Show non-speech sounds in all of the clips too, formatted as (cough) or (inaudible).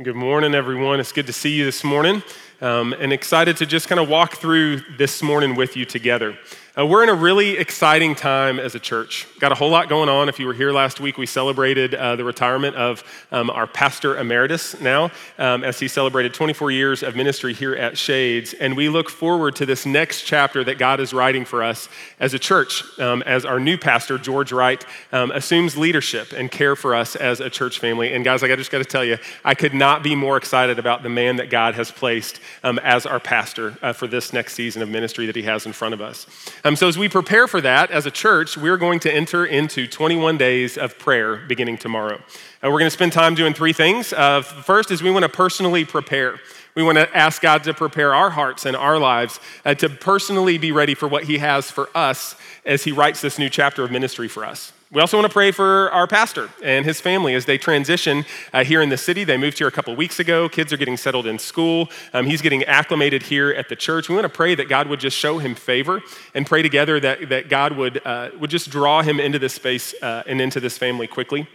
Good morning, everyone. It's good to see you this morning um, and excited to just kind of walk through this morning with you together. Uh, we're in a really exciting time as a church. Got a whole lot going on. If you were here last week, we celebrated uh, the retirement of um, our pastor emeritus now, um, as he celebrated 24 years of ministry here at Shades. And we look forward to this next chapter that God is writing for us as a church, um, as our new pastor, George Wright, um, assumes leadership and care for us as a church family. And guys, like I just got to tell you, I could not be more excited about the man that God has placed um, as our pastor uh, for this next season of ministry that he has in front of us. Um, so, as we prepare for that as a church, we're going to enter into 21 days of prayer beginning tomorrow. Uh, we're going to spend time doing three things. Uh, first is we want to personally prepare. We want to ask God to prepare our hearts and our lives uh, to personally be ready for what He has for us as He writes this new chapter of ministry for us. We also want to pray for our pastor and his family as they transition uh, here in the city. They moved here a couple weeks ago. Kids are getting settled in school. Um, he's getting acclimated here at the church. We want to pray that God would just show him favor and pray together that, that God would, uh, would just draw him into this space uh, and into this family quickly.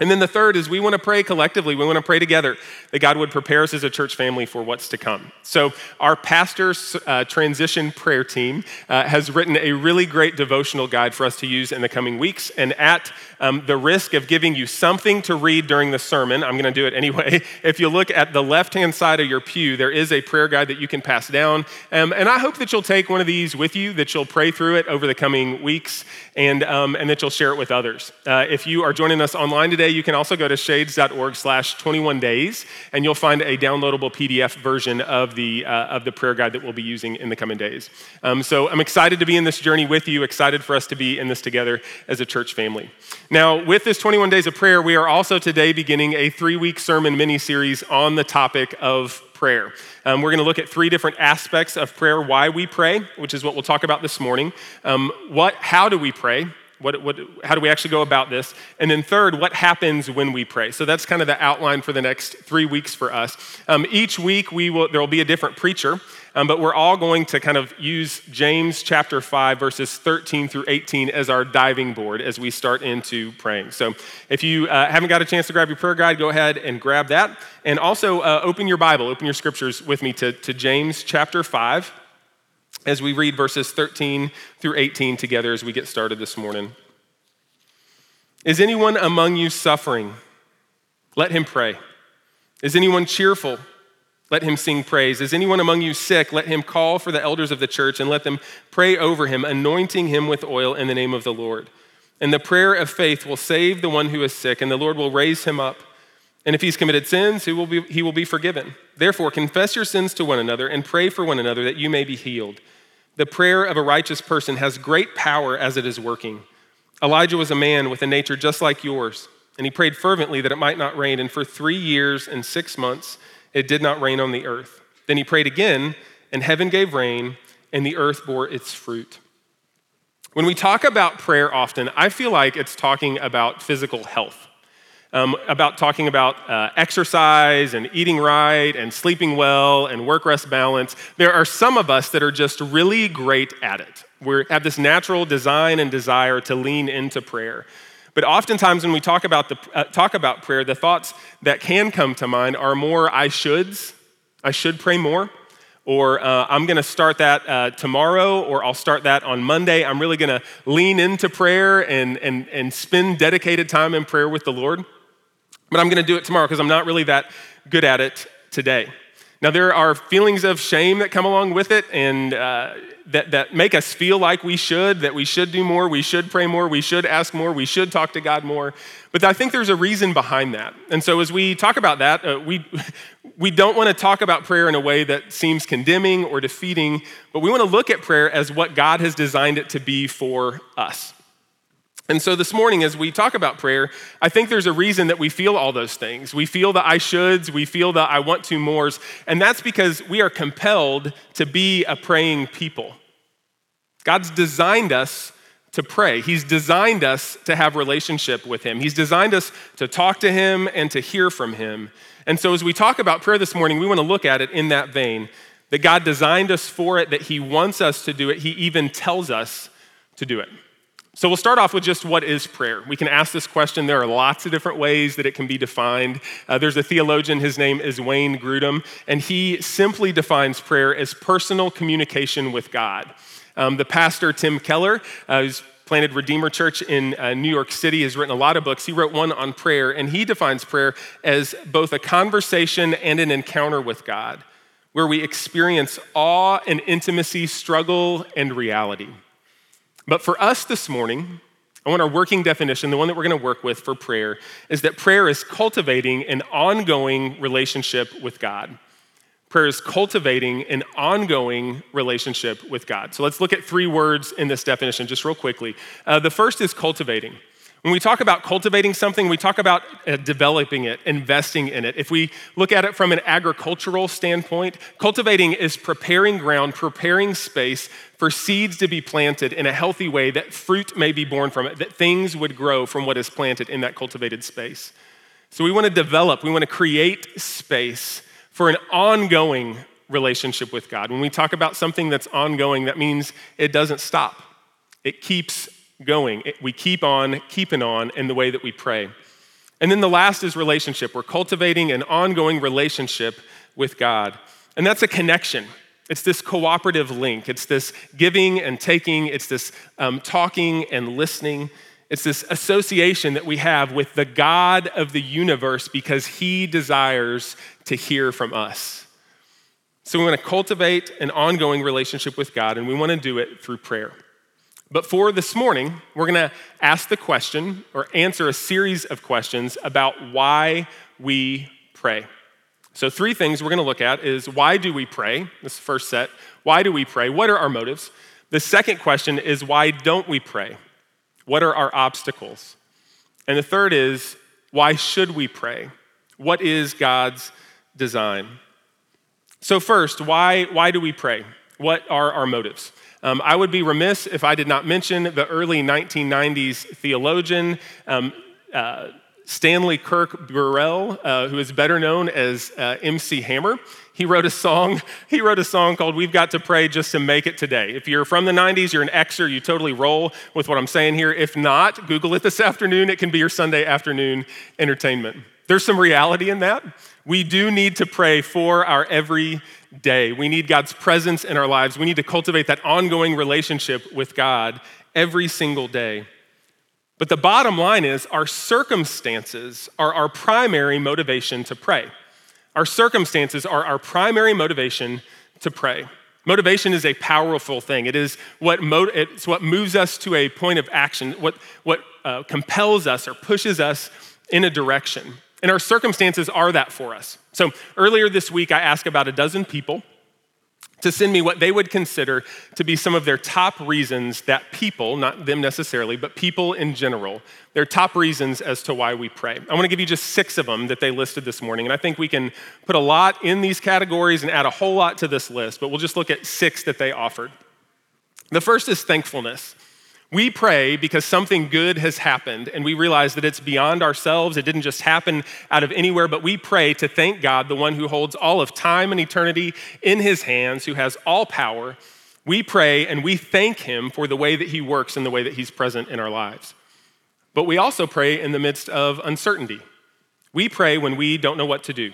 And then the third is we want to pray collectively. We want to pray together that God would prepare us as a church family for what's to come. So, our pastor's uh, transition prayer team uh, has written a really great devotional guide for us to use in the coming weeks. And at um, the risk of giving you something to read during the sermon, I'm going to do it anyway. (laughs) If you look at the left hand side of your pew, there is a prayer guide that you can pass down. Um, and I hope that you'll take one of these with you, that you'll pray through it over the coming weeks, and, um, and that you'll share it with others. Uh, if you are joining us online today, you can also go to shades.org slash 21 days, and you'll find a downloadable PDF version of the, uh, of the prayer guide that we'll be using in the coming days. Um, so I'm excited to be in this journey with you, excited for us to be in this together as a church family. Now, with this 21 days of prayer, we are also today beginning a three week sermon mini series on the topic of prayer. Um, we're going to look at three different aspects of prayer why we pray, which is what we'll talk about this morning. Um, what, how do we pray? What, what, how do we actually go about this? And then, third, what happens when we pray? So that's kind of the outline for the next three weeks for us. Um, each week, we will, there will be a different preacher, um, but we're all going to kind of use James chapter 5, verses 13 through 18 as our diving board as we start into praying. So if you uh, haven't got a chance to grab your prayer guide, go ahead and grab that. And also, uh, open your Bible, open your scriptures with me to, to James chapter 5 as we read verses 13 through 18 together as we get started this morning. Is anyone among you suffering? Let him pray. Is anyone cheerful? Let him sing praise. Is anyone among you sick? Let him call for the elders of the church and let them pray over him, anointing him with oil in the name of the Lord. And the prayer of faith will save the one who is sick, and the Lord will raise him up. And if he's committed sins, he will be, he will be forgiven. Therefore, confess your sins to one another and pray for one another that you may be healed. The prayer of a righteous person has great power as it is working. Elijah was a man with a nature just like yours, and he prayed fervently that it might not rain. And for three years and six months, it did not rain on the earth. Then he prayed again, and heaven gave rain, and the earth bore its fruit. When we talk about prayer often, I feel like it's talking about physical health um, about talking about uh, exercise and eating right and sleeping well and work rest balance. There are some of us that are just really great at it. We have this natural design and desire to lean into prayer. But oftentimes, when we talk about, the, uh, talk about prayer, the thoughts that can come to mind are more I shoulds. I should pray more. Or uh, I'm going to start that uh, tomorrow, or I'll start that on Monday. I'm really going to lean into prayer and, and, and spend dedicated time in prayer with the Lord but I'm going to do it tomorrow because I'm not really that good at it today. Now, there are feelings of shame that come along with it and uh, that, that make us feel like we should, that we should do more, we should pray more, we should ask more, we should talk to God more. But I think there's a reason behind that. And so, as we talk about that, uh, we, we don't want to talk about prayer in a way that seems condemning or defeating, but we want to look at prayer as what God has designed it to be for us. And so this morning, as we talk about prayer, I think there's a reason that we feel all those things. We feel the I shoulds, we feel the I want to mores, and that's because we are compelled to be a praying people. God's designed us to pray. He's designed us to have relationship with him. He's designed us to talk to him and to hear from him. And so as we talk about prayer this morning, we want to look at it in that vein that God designed us for it, that he wants us to do it. He even tells us to do it. So we'll start off with just what is prayer. We can ask this question. There are lots of different ways that it can be defined. Uh, there's a theologian, his name is Wayne Grudem, and he simply defines prayer as personal communication with God. Um, the pastor, Tim Keller, uh, who's planted Redeemer Church in uh, New York City, has written a lot of books. He wrote one on prayer, and he defines prayer as both a conversation and an encounter with God, where we experience awe and intimacy, struggle and reality. But for us this morning, I want our working definition, the one that we're going to work with for prayer, is that prayer is cultivating an ongoing relationship with God. Prayer is cultivating an ongoing relationship with God. So let's look at three words in this definition just real quickly. Uh, the first is cultivating. When we talk about cultivating something, we talk about uh, developing it, investing in it. If we look at it from an agricultural standpoint, cultivating is preparing ground, preparing space for seeds to be planted in a healthy way that fruit may be born from it, that things would grow from what is planted in that cultivated space. So we want to develop, we want to create space for an ongoing relationship with God. When we talk about something that's ongoing, that means it doesn't stop. It keeps going. We keep on keeping on in the way that we pray. And then the last is relationship. We're cultivating an ongoing relationship with God. And that's a connection. It's this cooperative link. It's this giving and taking. It's this um, talking and listening. It's this association that we have with the God of the universe because he desires to hear from us. So we want to cultivate an ongoing relationship with God, and we want to do it through prayer. But for this morning, we're going to ask the question or answer a series of questions about why we pray. So, three things we're going to look at is why do we pray? This first set. Why do we pray? What are our motives? The second question is why don't we pray? What are our obstacles? And the third is why should we pray? What is God's design? So, first, why, why do we pray? What are our motives? Um, I would be remiss if I did not mention the early 1990s theologian, um, uh, Stanley Kirk Burrell, uh, who is better known as uh, MC Hammer. He wrote a song. (laughs) He wrote a song called "We've Got to Pray Just to Make It Today." If you're from the '90s, you're an Xer. You totally roll with what I'm saying here. If not, Google it this (laughs) afternoon. It can be your Sunday afternoon entertainment. There's some reality in that. We do need to pray for our every day. We need God's presence in our lives. We need to cultivate that ongoing relationship with God every single day. But the bottom line is our circumstances are our primary motivation to pray. Our circumstances are our primary motivation to pray. Motivation is a powerful thing. It is what, it's what moves us to a point of action, what, what uh, compels us or pushes us in a direction. And our circumstances are that for us. So earlier this week, I asked about a dozen people to send me what they would consider to be some of their top reasons that people, not them necessarily, but people in general, their top reasons as to why we pray. I want to give you just six of them that they listed this morning. And I think we can put a lot in these categories and add a whole lot to this list, but we'll just look at six that they offered. The first is thankfulness. We pray because something good has happened and we realize that it's beyond ourselves. It didn't just happen out of anywhere, but we pray to thank God, the one who holds all of time and eternity in his hands, who has all power. We pray and we thank him for the way that he works and the way that he's present in our lives. But we also pray in the midst of uncertainty. We pray when we don't know what to do.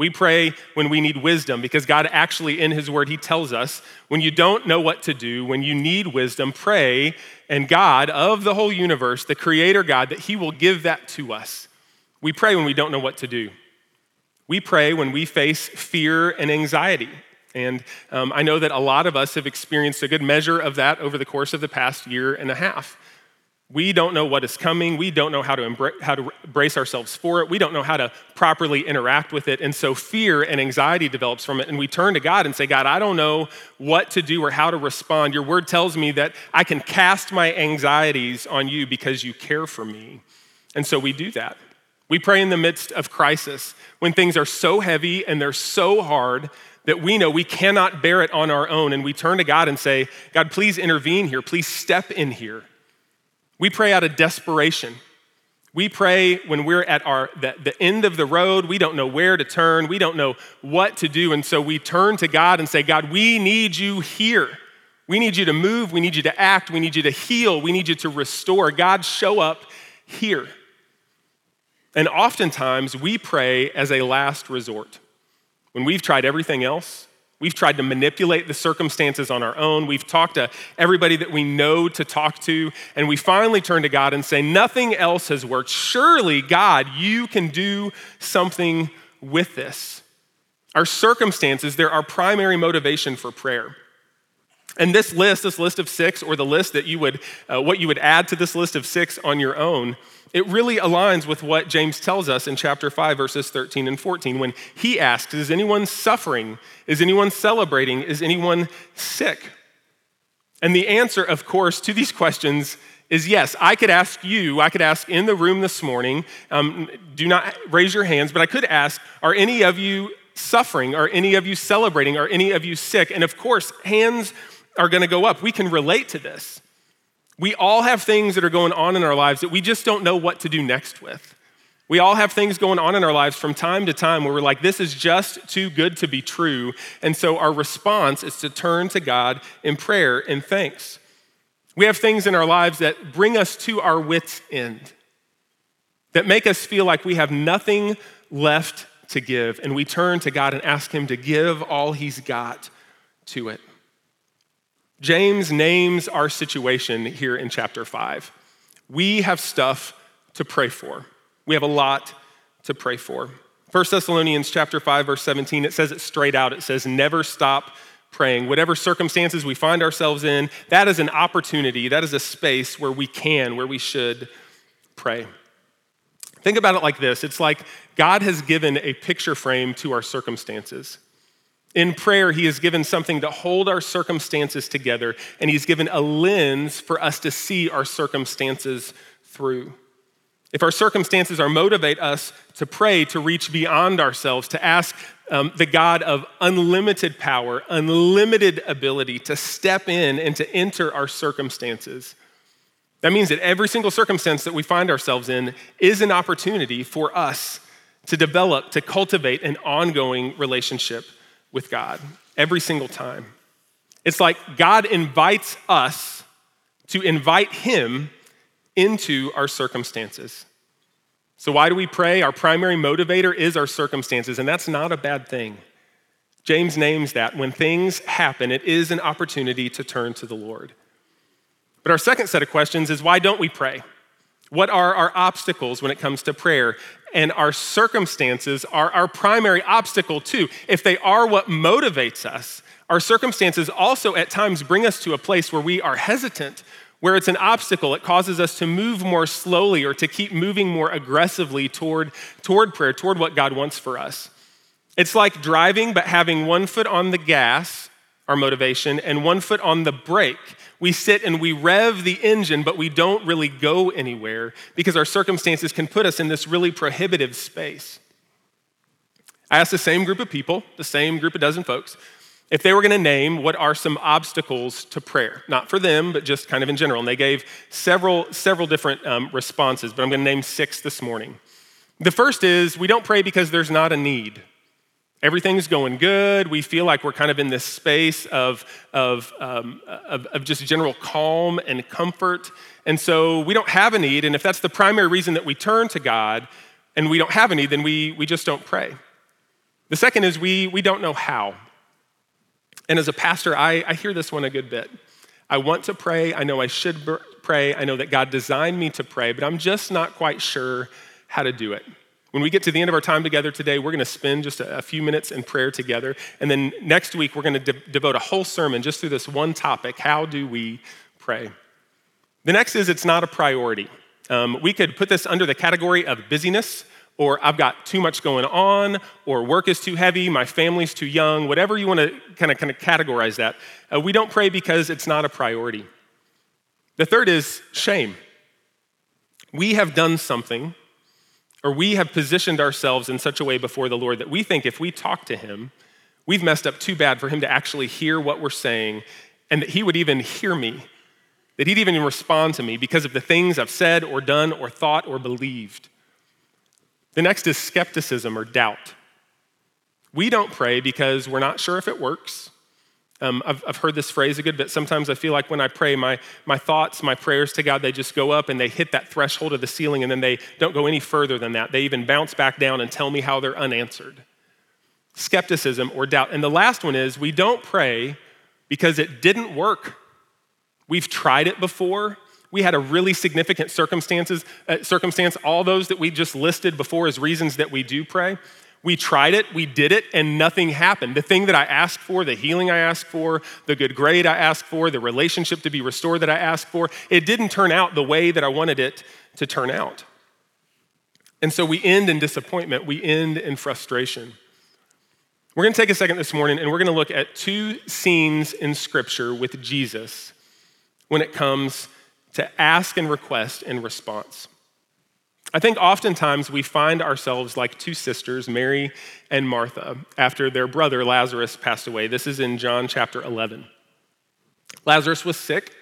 We pray when we need wisdom because God actually, in His Word, He tells us when you don't know what to do, when you need wisdom, pray, and God of the whole universe, the Creator God, that He will give that to us. We pray when we don't know what to do. We pray when we face fear and anxiety. And um, I know that a lot of us have experienced a good measure of that over the course of the past year and a half. We don't know what is coming. We don't know how to, how to brace ourselves for it. We don't know how to properly interact with it. And so fear and anxiety develops from it. And we turn to God and say, God, I don't know what to do or how to respond. Your word tells me that I can cast my anxieties on you because you care for me. And so we do that. We pray in the midst of crisis when things are so heavy and they're so hard that we know we cannot bear it on our own. And we turn to God and say, God, please intervene here. Please step in here. We pray out of desperation. We pray when we're at our, the, the end of the road. We don't know where to turn. We don't know what to do. And so we turn to God and say, God, we need you here. We need you to move. We need you to act. We need you to heal. We need you to restore. God, show up here. And oftentimes we pray as a last resort. When we've tried everything else, we've tried to manipulate the circumstances on our own, we've talked to everybody that we know to talk to, and we finally turn to God and say, Nothing else has worked. Surely, God, you can do something with this. Our circumstances, they're our primary motivation for prayer. And this list, this list of six, or the list that you would, uh, what you would add to this list of six on your own, it really aligns with what James tells us in chapter 5, verses 13 and 14, when he asks, Is anyone suffering? Is anyone celebrating? Is anyone sick? And the answer, of course, to these questions is yes. I could ask you, I could ask in the room this morning, um, do not raise your hands, but I could ask, Are any of you suffering? Are any of you celebrating? Are any of you sick? And of course, hands are going to go up. We can relate to this. We all have things that are going on in our lives that we just don't know what to do next with. We all have things going on in our lives from time to time where we're like, this is just too good to be true. And so our response is to turn to God in prayer and thanks. We have things in our lives that bring us to our wits' end, that make us feel like we have nothing left to give. And we turn to God and ask Him to give all He's got to it. James names our situation here in chapter 5. We have stuff to pray for. We have a lot to pray for. 1 Thessalonians chapter 5 verse 17 it says it straight out. It says never stop praying. Whatever circumstances we find ourselves in, that is an opportunity, that is a space where we can, where we should pray. Think about it like this. It's like God has given a picture frame to our circumstances. In prayer, He has given something to hold our circumstances together, and He's given a lens for us to see our circumstances through. If our circumstances are motivate us to pray, to reach beyond ourselves, to ask um, the God of unlimited power, unlimited ability to step in and to enter our circumstances, that means that every single circumstance that we find ourselves in is an opportunity for us to develop, to cultivate an ongoing relationship with God every single time. It's like God invites us to invite Him into our circumstances. So, why do we pray? Our primary motivator is our circumstances, and that's not a bad thing. James names that when things happen, it is an opportunity to turn to the Lord. But our second set of questions is why don't we pray? What are our obstacles when it comes to prayer? And our circumstances are our primary obstacle, too. If they are what motivates us, our circumstances also at times bring us to a place where we are hesitant, where it's an obstacle. It causes us to move more slowly or to keep moving more aggressively toward, toward prayer, toward what God wants for us. It's like driving, but having one foot on the gas, our motivation, and one foot on the brake we sit and we rev the engine, but we don't really go anywhere because our circumstances can put us in this really prohibitive space. I asked the same group of people, the same group of dozen folks, if they were going to name what are some obstacles to prayer, not for them, but just kind of in general. And they gave several, several different um, responses, but I'm going to name six this morning. The first is we don't pray because there's not a need. Everything's going good. We feel like we're kind of in this space of, of, um, of, of, just general calm and comfort. And so we don't have a need. And if that's the primary reason that we turn to God and we don't have a need, then we, we just don't pray. The second is we, we don't know how. And as a pastor, I, I hear this one a good bit. I want to pray. I know I should pray. I know that God designed me to pray, but I'm just not quite sure how to do it. When we get to the end of our time together today, we're going to spend just a, few minutes in prayer together. And then next week, we're going to de- devote a whole sermon just through this one topic how do we pray? The next is it's not a priority. Um, we could put this under the category of busyness, or I've got too much going on, or work is too heavy, my family's too young, whatever you want to kind of kind of categorize that. Uh, we don't pray because it's not a priority. The third is shame. We have done something or we have positioned ourselves in such a way before the Lord that we think if we talk to Him, we've messed up too bad for Him to actually hear what we're saying and that He would even hear me, that He'd even respond to me because of the things I've said or done or thought or believed. The next is skepticism or doubt. We don't pray because we're not sure if it works. Um, I've, I've heard this phrase a good bit. Sometimes I feel like when I pray, my, my thoughts, my prayers to God, they just go up and they hit that threshold of the ceiling and then they don't go any further than that. They even bounce back down and tell me how they're unanswered. Skepticism or doubt. And the last one is we don't pray because it didn't work. We've tried it before. We had a really significant circumstances, uh, circumstance, all those that we just listed before as reasons that we do pray. We tried it, we did it, and nothing happened. The thing that I asked for, the healing I asked for, the good grade I asked for, the relationship to be restored that I asked for, it didn't turn out the way that I wanted it to turn out. And so we end in disappointment, we end in frustration. We're going to take a second this morning and we're going to look at two scenes in Scripture with Jesus when it comes to ask and request and response. I think oftentimes we find ourselves like two sisters, Mary and Martha, after their brother Lazarus passed away. This is in John chapter 11. Lazarus was sick,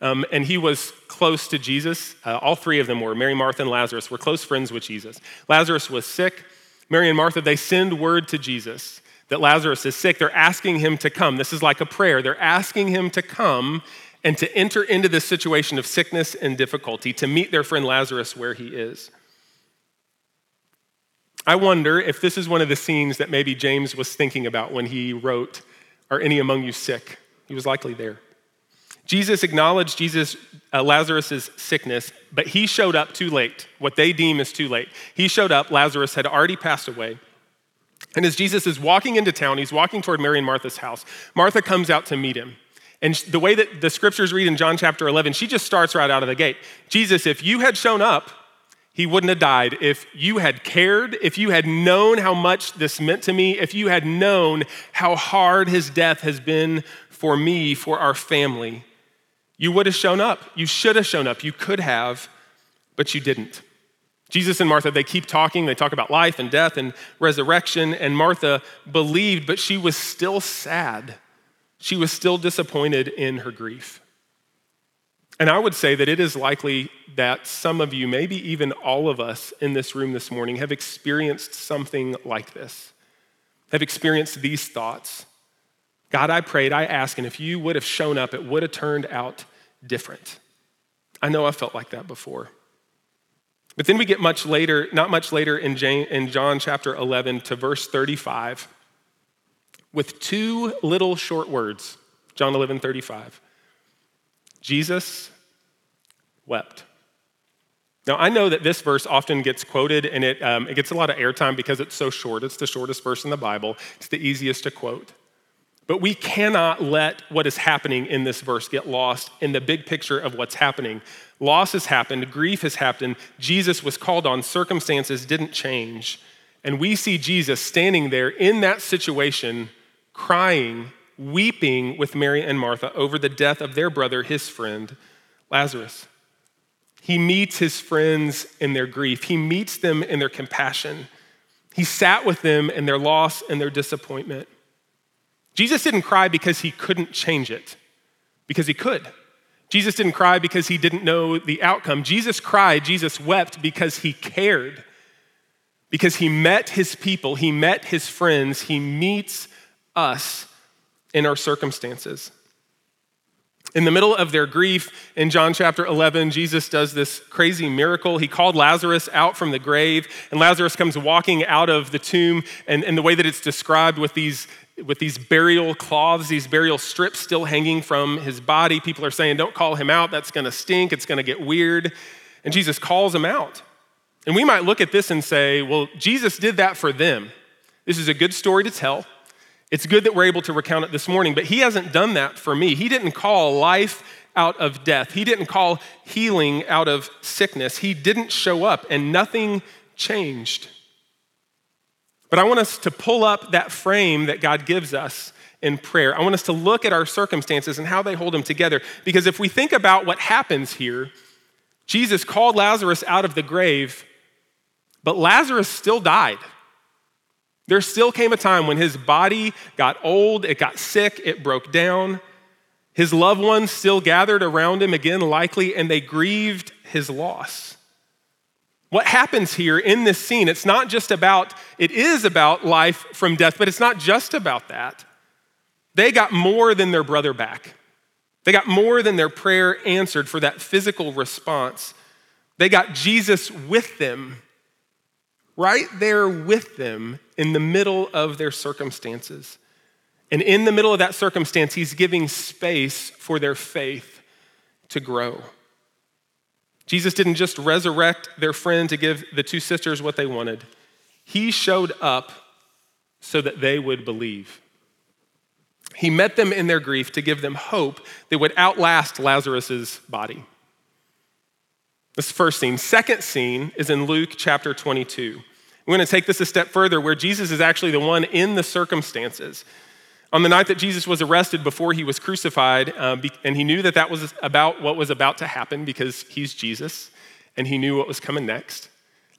um, and he was close to Jesus. Uh, all three of them were Mary, Martha, and Lazarus were close friends with Jesus. Lazarus was sick. Mary and Martha, they send word to Jesus that Lazarus is sick. They're asking him to come. This is like a prayer. They're asking him to come and to enter into this situation of sickness and difficulty, to meet their friend Lazarus where he is. I wonder if this is one of the scenes that maybe James was thinking about when he wrote, Are any among you sick? He was likely there. Jesus acknowledged Jesus uh, Lazarus' sickness, but he showed up too late, what they deem is too late. He showed up, Lazarus had already passed away. And as Jesus is walking into town, he's walking toward Mary and Martha's house. Martha comes out to meet him. And the way that the scriptures read in John chapter 11, she just starts right out of the gate. Jesus, if you had shown up, he wouldn't have died. If you had cared, if you had known how much this meant to me, if you had known how hard his death has been for me, for our family, you would have shown up. You should have shown up. You could have, but you didn't. Jesus and Martha, they keep talking. They talk about life and death and resurrection. And Martha believed, but she was still sad she was still disappointed in her grief. And I would say that it is likely that some of you, maybe even all of us in this room this morning, have experienced something like this, have experienced these thoughts. God, I prayed, I asked, and if you would have shown up, it would have turned out different. I know I felt like that before. But then we get much later, not much later in John chapter 11 to verse 35 with two little short words John 11 35. Jesus wept. Now, I know that this verse often gets quoted and it, um, it gets a lot of airtime because it's so short. It's the shortest verse in the Bible, it's the easiest to quote. But we cannot let what is happening in this verse get lost in the big picture of what's happening. Loss has happened, grief has happened, Jesus was called on, circumstances didn't change. And we see Jesus standing there in that situation crying, weeping with Mary and Martha over the death of their brother, his friend, Lazarus. He meets his friends in their grief, he meets them in their compassion. He sat with them in their loss and their disappointment. Jesus didn't cry because he couldn't change it, because he could. Jesus didn't cry because he didn't know the outcome. Jesus cried, Jesus wept because he cared, because he met his people, he met his friends, he meets us in our circumstances. In the middle of their grief, in John chapter 11, Jesus does this crazy miracle. He called Lazarus out from the grave, and Lazarus comes walking out of the tomb. And, and the way that it's described with these, with these burial cloths, these burial strips still hanging from his body, people are saying, Don't call him out. That's going to stink. It's going to get weird. And Jesus calls him out. And we might look at this and say, Well, Jesus did that for them. This is a good story to tell. It's good that we're able to recount it this morning, but he hasn't done that for me. He didn't call life out of death, he didn't call healing out of sickness. He didn't show up, and nothing changed. But I want us to pull up that frame that God gives us in prayer. I want us to look at our circumstances and how they hold them together. Because if we think about what happens here, Jesus called Lazarus out of the grave, but Lazarus still died. There still came a time when his body got old, it got sick, it broke down. His loved ones still gathered around him again, likely, and they grieved his loss. What happens here in this scene, it's not just about, it is about life from death, but it's not just about that. They got more than their brother back. They got more than their prayer answered for that physical response. They got Jesus with them, right there with them in the middle of their circumstances. And in the middle of that circumstance, he's giving space for their faith to grow. Jesus didn't just resurrect their friend to give the two sisters what they wanted, he showed up so that they would believe. He met them in their grief to give them hope that would outlast Lazarus's body. This first scene. Second scene is in Luke chapter 22. We're going to take this a step further where Jesus is actually the one in the circumstances. On the night that Jesus was arrested before he was crucified, uh, and he knew that that was about what was about to happen because he's Jesus and he knew what was coming next.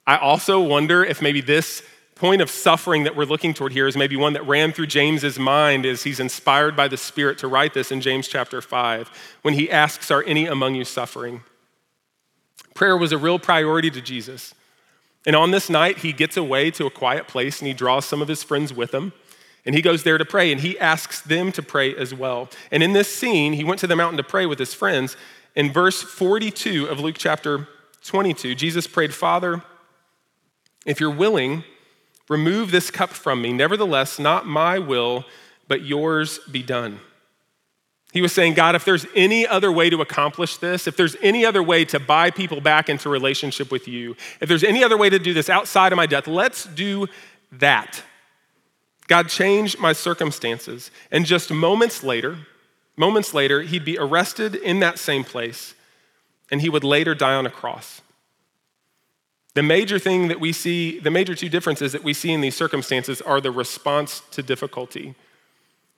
I also wonder if maybe this point of suffering that we're looking toward here is maybe one that ran through James's mind as he's inspired by the Spirit to write this in James chapter 5 when he asks, Are any among you suffering? Prayer was a real priority to Jesus. And on this night, he gets away to a quiet place and he draws some of his friends with him. And he goes there to pray, and he asks them to pray as well. And in this scene, he went to the mountain to pray with his friends. In verse 42 of Luke chapter 22, Jesus prayed, Father, if you're willing, remove this cup from me. Nevertheless, not my will, but yours be done. He was saying, God, if there's any other way to accomplish this, if there's any other way to buy people back into relationship with you, if there's any other way to do this outside of my death, let's do that. God changed my circumstances. And just moments later, moments later, he'd be arrested in that same place and he would later die on a cross. The major thing that we see, the major two differences that we see in these circumstances are the response to difficulty.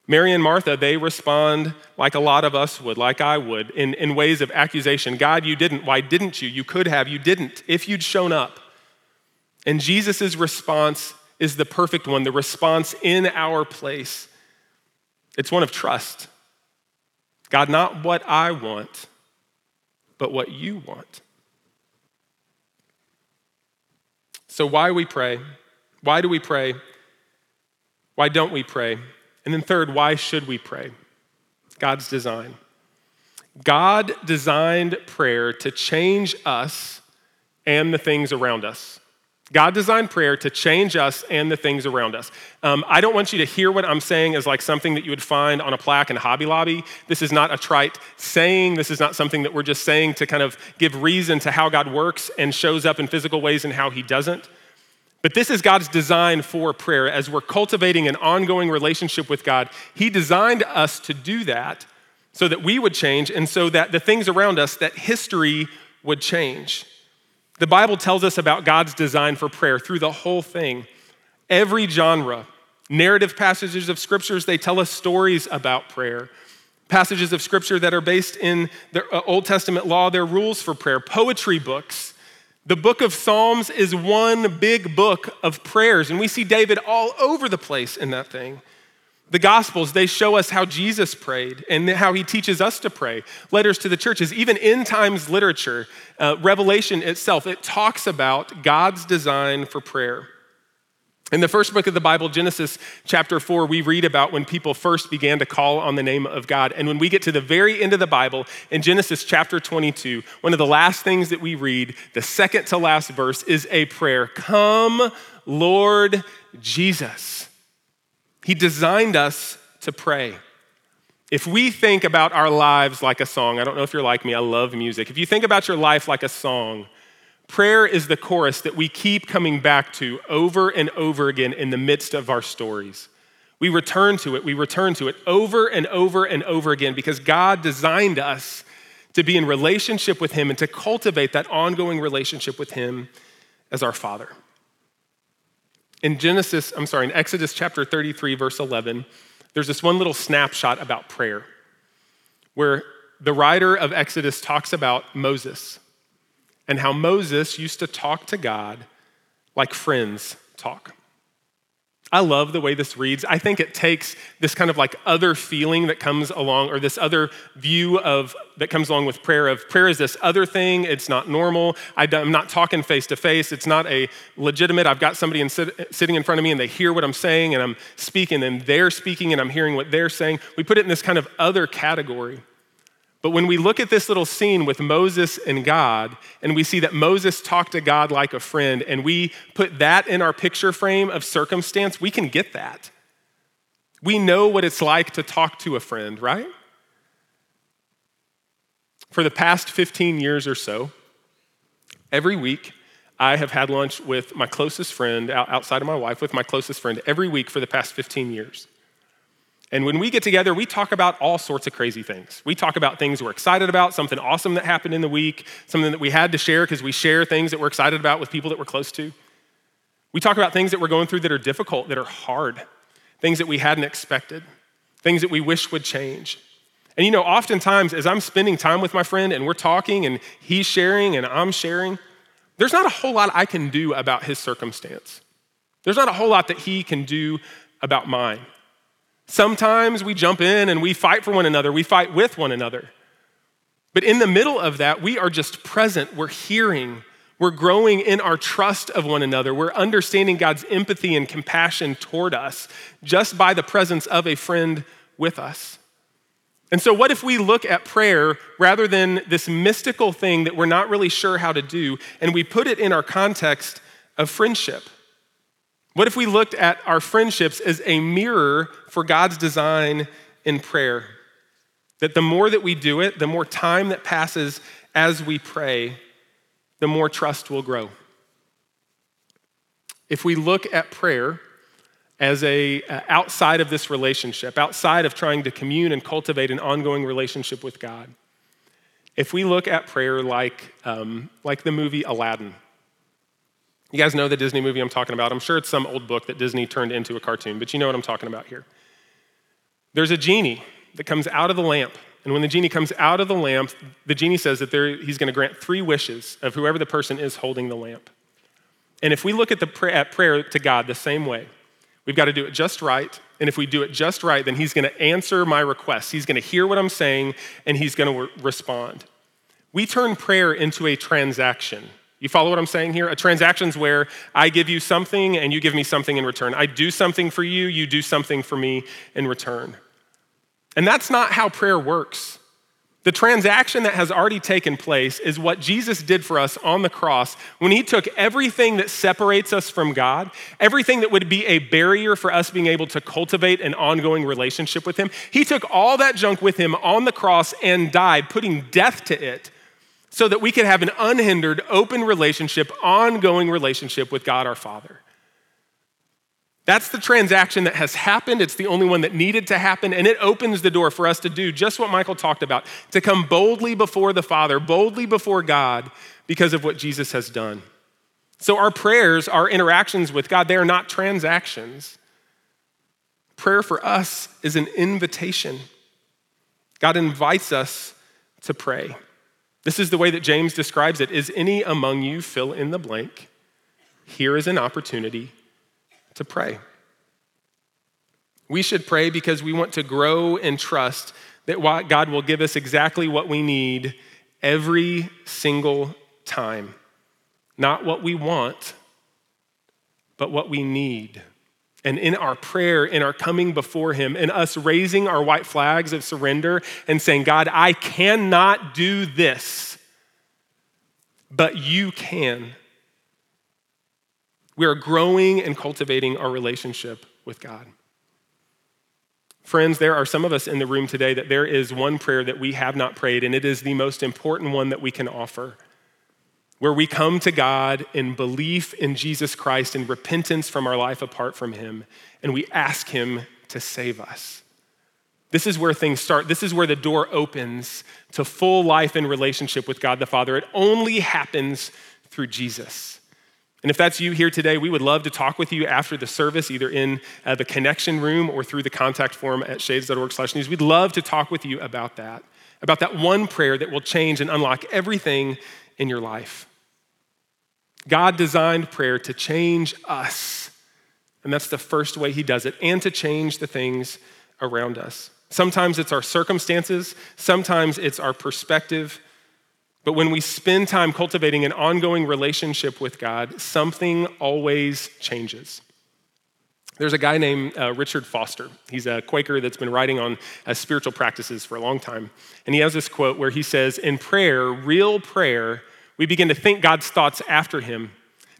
Mary and Martha, they respond like a lot of us would, like I would, in, in ways of accusation. God, you didn't. Why didn't you? You could have. You didn't. If you'd shown up. And Jesus' response is the perfect one, the response in our place. It's one of trust. God, not what I want, but what you want. So, why we pray? Why do we pray? Why don't we pray? And then, third, why should we pray? God's design. God designed prayer to change us and the things around us. God designed prayer to change us and the things around us. Um, I don't want you to hear what I'm saying as like something that you would find on a plaque in Hobby Lobby. This is not a trite saying. This is not something that we're just saying to kind of give reason to how God works and shows up in physical ways and how he doesn't. But this is God's design for prayer. As we're cultivating an ongoing relationship with God, He designed us to do that so that we would change and so that the things around us, that history would change. The Bible tells us about God's design for prayer through the whole thing. Every genre, narrative passages of scriptures, they tell us stories about prayer. Passages of scripture that are based in the uh, Old Testament law, their rules for prayer. Poetry books. The book of Psalms is one big book of prayers, and we see David all over the place in that thing. The Gospels, they show us how Jesus prayed and how he teaches us to pray. Letters to the churches, even in times literature, uh, Revelation itself, it talks about God's design for prayer. In the first book of the Bible, Genesis chapter 4, we read about when people first began to call on the name of God. And when we get to the very end of the Bible, in Genesis chapter 22, one of the last things that we read, the second to last verse, is a prayer Come, Lord Jesus. He designed us to pray. If we think about our lives like a song, I don't know if you're like me, I love music. If you think about your life like a song, prayer is the chorus that we keep coming back to over and over again in the midst of our stories. We return to it, we return to it over and over and over again because God designed us to be in relationship with Him and to cultivate that ongoing relationship with Him as our Father. In Genesis, I'm sorry, in Exodus chapter 33, verse 11, there's this one little snapshot about prayer where the writer of Exodus talks about Moses and how Moses used to talk to God like friends talk. I love the way this reads. I think it takes this kind of like other feeling that comes along, or this other view of that comes along with prayer. Of prayer is this other thing. It's not normal. I'm not talking face to face. It's not a legitimate. I've got somebody in sit, sitting in front of me, and they hear what I'm saying, and I'm speaking, and they're speaking, and I'm hearing what they're saying. We put it in this kind of other category. But when we look at this little scene with Moses and God, and we see that Moses talked to God like a friend, and we put that in our picture frame of circumstance, we can get that. We know what it's like to talk to a friend, right? For the past 15 years or so, every week, I have had lunch with my closest friend, outside of my wife, with my closest friend every week for the past 15 years. And when we get together, we talk about all sorts of crazy things. We talk about things we're excited about, something awesome that happened in the week, something that we had to share because we share things that we're excited about with people that we're close to. We talk about things that we're going through that are difficult, that are hard, things that we hadn't expected, things that we wish would change. And you know, oftentimes as I'm spending time with my friend and we're talking and he's sharing and I'm sharing, there's not a whole lot I can do about his circumstance. There's not a whole lot that he can do about mine. Sometimes we jump in and we fight for one another, we fight with one another. But in the middle of that, we are just present, we're hearing, we're growing in our trust of one another, we're understanding God's empathy and compassion toward us just by the presence of a friend with us. And so, what if we look at prayer rather than this mystical thing that we're not really sure how to do, and we put it in our context of friendship? What if we looked at our friendships as a mirror for God's design in prayer? That the more that we do it, the more time that passes as we pray, the more trust will grow. If we look at prayer as a uh, outside of this relationship, outside of trying to commune and cultivate an ongoing relationship with God, if we look at prayer like, um, like the movie Aladdin, you guys know the Disney movie I'm talking about. I'm sure it's some old book that Disney turned into a cartoon, but you know what I'm talking about here. There's a genie that comes out of the lamp. And when the genie comes out of the lamp, the genie says that there, he's going to grant three wishes of whoever the person is holding the lamp. And if we look at, the, at prayer to God the same way, we've got to do it just right. And if we do it just right, then he's going to answer my request. He's going to hear what I'm saying and he's going to re- respond. We turn prayer into a transaction. You follow what I'm saying here? A transaction is where I give you something and you give me something in return. I do something for you, you do something for me in return. And that's not how prayer works. The transaction that has already taken place is what Jesus did for us on the cross when he took everything that separates us from God, everything that would be a barrier for us being able to cultivate an ongoing relationship with him. He took all that junk with him on the cross and died, putting death to it so that we can have an unhindered, open relationship, ongoing relationship with God our Father. That's the transaction that has happened. It's the only one that needed to happen, and it opens the door for us to do just what Michael talked about to come boldly before the Father, boldly before God, because of what Jesus has done. So, our prayers, our interactions with God, they are not transactions. Prayer for us is an invitation. God invites us to pray. This is the way that James describes it Is any among you fill in the blank? Here is an opportunity to pray. We should pray because we want to grow and trust that God will give us exactly what we need every single time. Not what we want, but what we need. And in our prayer, in our coming before Him, in us raising our white flags of surrender and saying, God, I cannot do this, but you can. We are growing and cultivating our relationship with God. Friends, there are some of us in the room today that there is one prayer that we have not prayed, and it is the most important one that we can offer where we come to God in belief in Jesus Christ and repentance from our life apart from Him, and we ask Him to save us. This is where things start. This is where the door opens to full life in relationship with God the Father. It only happens through Jesus. And if that's you here today, we would love to talk with you after the service, either in uh, the connection room or through the contact form at shades.org/news. We'd love to talk with you about that, about that one prayer that will change and unlock everything in your life. God designed prayer to change us And that's the first way he does it, and to change the things around us. Sometimes it's our circumstances, sometimes it's our perspective. But when we spend time cultivating an ongoing relationship with God, something always changes. There's a guy named uh, Richard Foster. He's a Quaker that's been writing on uh, spiritual practices for a long time. And he has this quote where he says, In prayer, real prayer, we begin to think God's thoughts after him,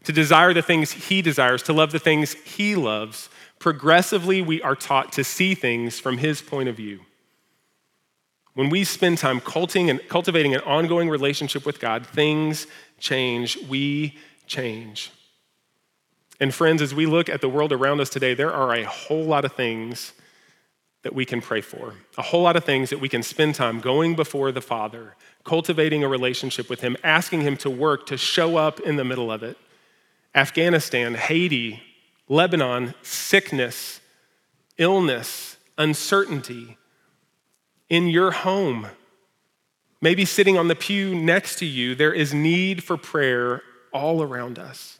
to desire the things he desires, to love the things he loves. Progressively, we are taught to see things from his point of view. When we spend time cultivating an ongoing relationship with God, things change. We change. And friends, as we look at the world around us today, there are a whole lot of things that we can pray for, a whole lot of things that we can spend time going before the Father, cultivating a relationship with Him, asking Him to work, to show up in the middle of it. Afghanistan, Haiti, Lebanon, sickness, illness, uncertainty, in your home, maybe sitting on the pew next to you, there is need for prayer all around us.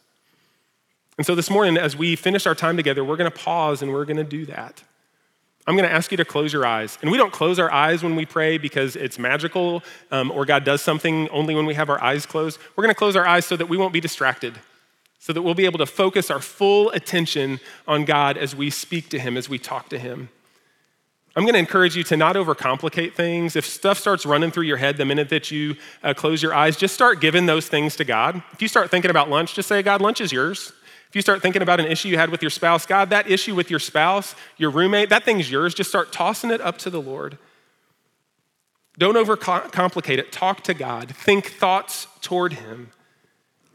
And so this morning, as we finish our time together, we're going to pause and we're going to do that. I'm going to ask you to close your eyes. And we don't close our eyes when we pray because it's magical um, or God does something only when we have our eyes closed. We're going to close our eyes so that we won't be distracted, so that we'll be able to focus our full attention on God as we speak to Him, as we talk to Him. I'm going to encourage you to not overcomplicate things. If stuff starts running through your head the minute that you uh, close your eyes, just start giving those things to God. If you start thinking about lunch, just say, God, lunch is yours. If you start thinking about an issue you had with your spouse, God, that issue with your spouse, your roommate, that thing's yours. Just start tossing it up to the Lord. Don't overcomplicate it. Talk to God. Think thoughts toward Him.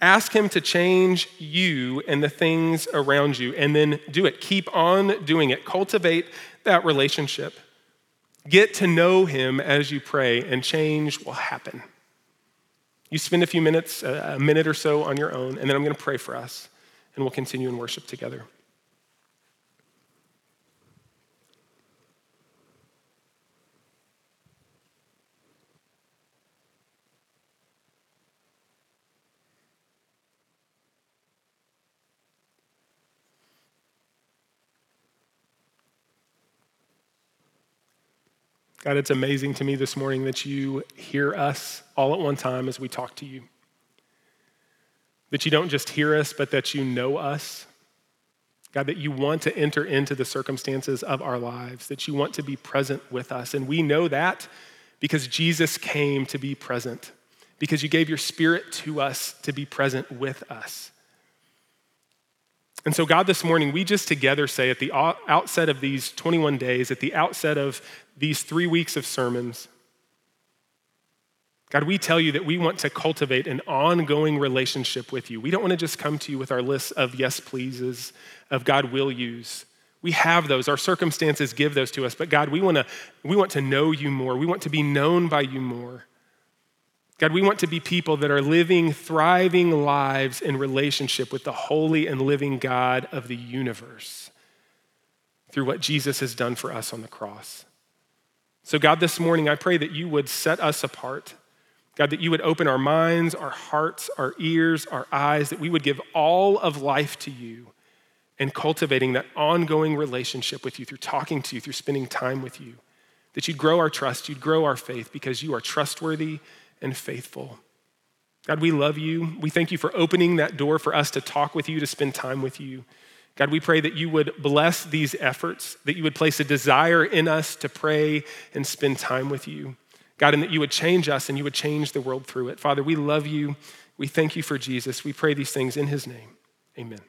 Ask Him to change you and the things around you, and then do it. Keep on doing it. Cultivate that relationship. Get to know Him as you pray, and change will happen. You spend a few minutes, a minute or so on your own, and then I'm going to pray for us, and we'll continue in worship together. God, it's amazing to me this morning that you hear us all at one time as we talk to you. That you don't just hear us, but that you know us. God, that you want to enter into the circumstances of our lives, that you want to be present with us. And we know that because Jesus came to be present, because you gave your spirit to us to be present with us. And so, God, this morning, we just together say at the outset of these 21 days, at the outset of these three weeks of sermons, God, we tell you that we want to cultivate an ongoing relationship with you. We don't want to just come to you with our list of yes, pleases, of God will use. We have those. Our circumstances give those to us. But God, we want to, we want to know you more. We want to be known by you more. God, we want to be people that are living, thriving lives in relationship with the holy and living God of the universe through what Jesus has done for us on the cross. So, God, this morning, I pray that you would set us apart. God, that you would open our minds, our hearts, our ears, our eyes, that we would give all of life to you and cultivating that ongoing relationship with you through talking to you, through spending time with you. That you'd grow our trust, you'd grow our faith because you are trustworthy and faithful. God, we love you. We thank you for opening that door for us to talk with you, to spend time with you. God, we pray that you would bless these efforts, that you would place a desire in us to pray and spend time with you. God, and that you would change us and you would change the world through it. Father, we love you. We thank you for Jesus. We pray these things in his name. Amen.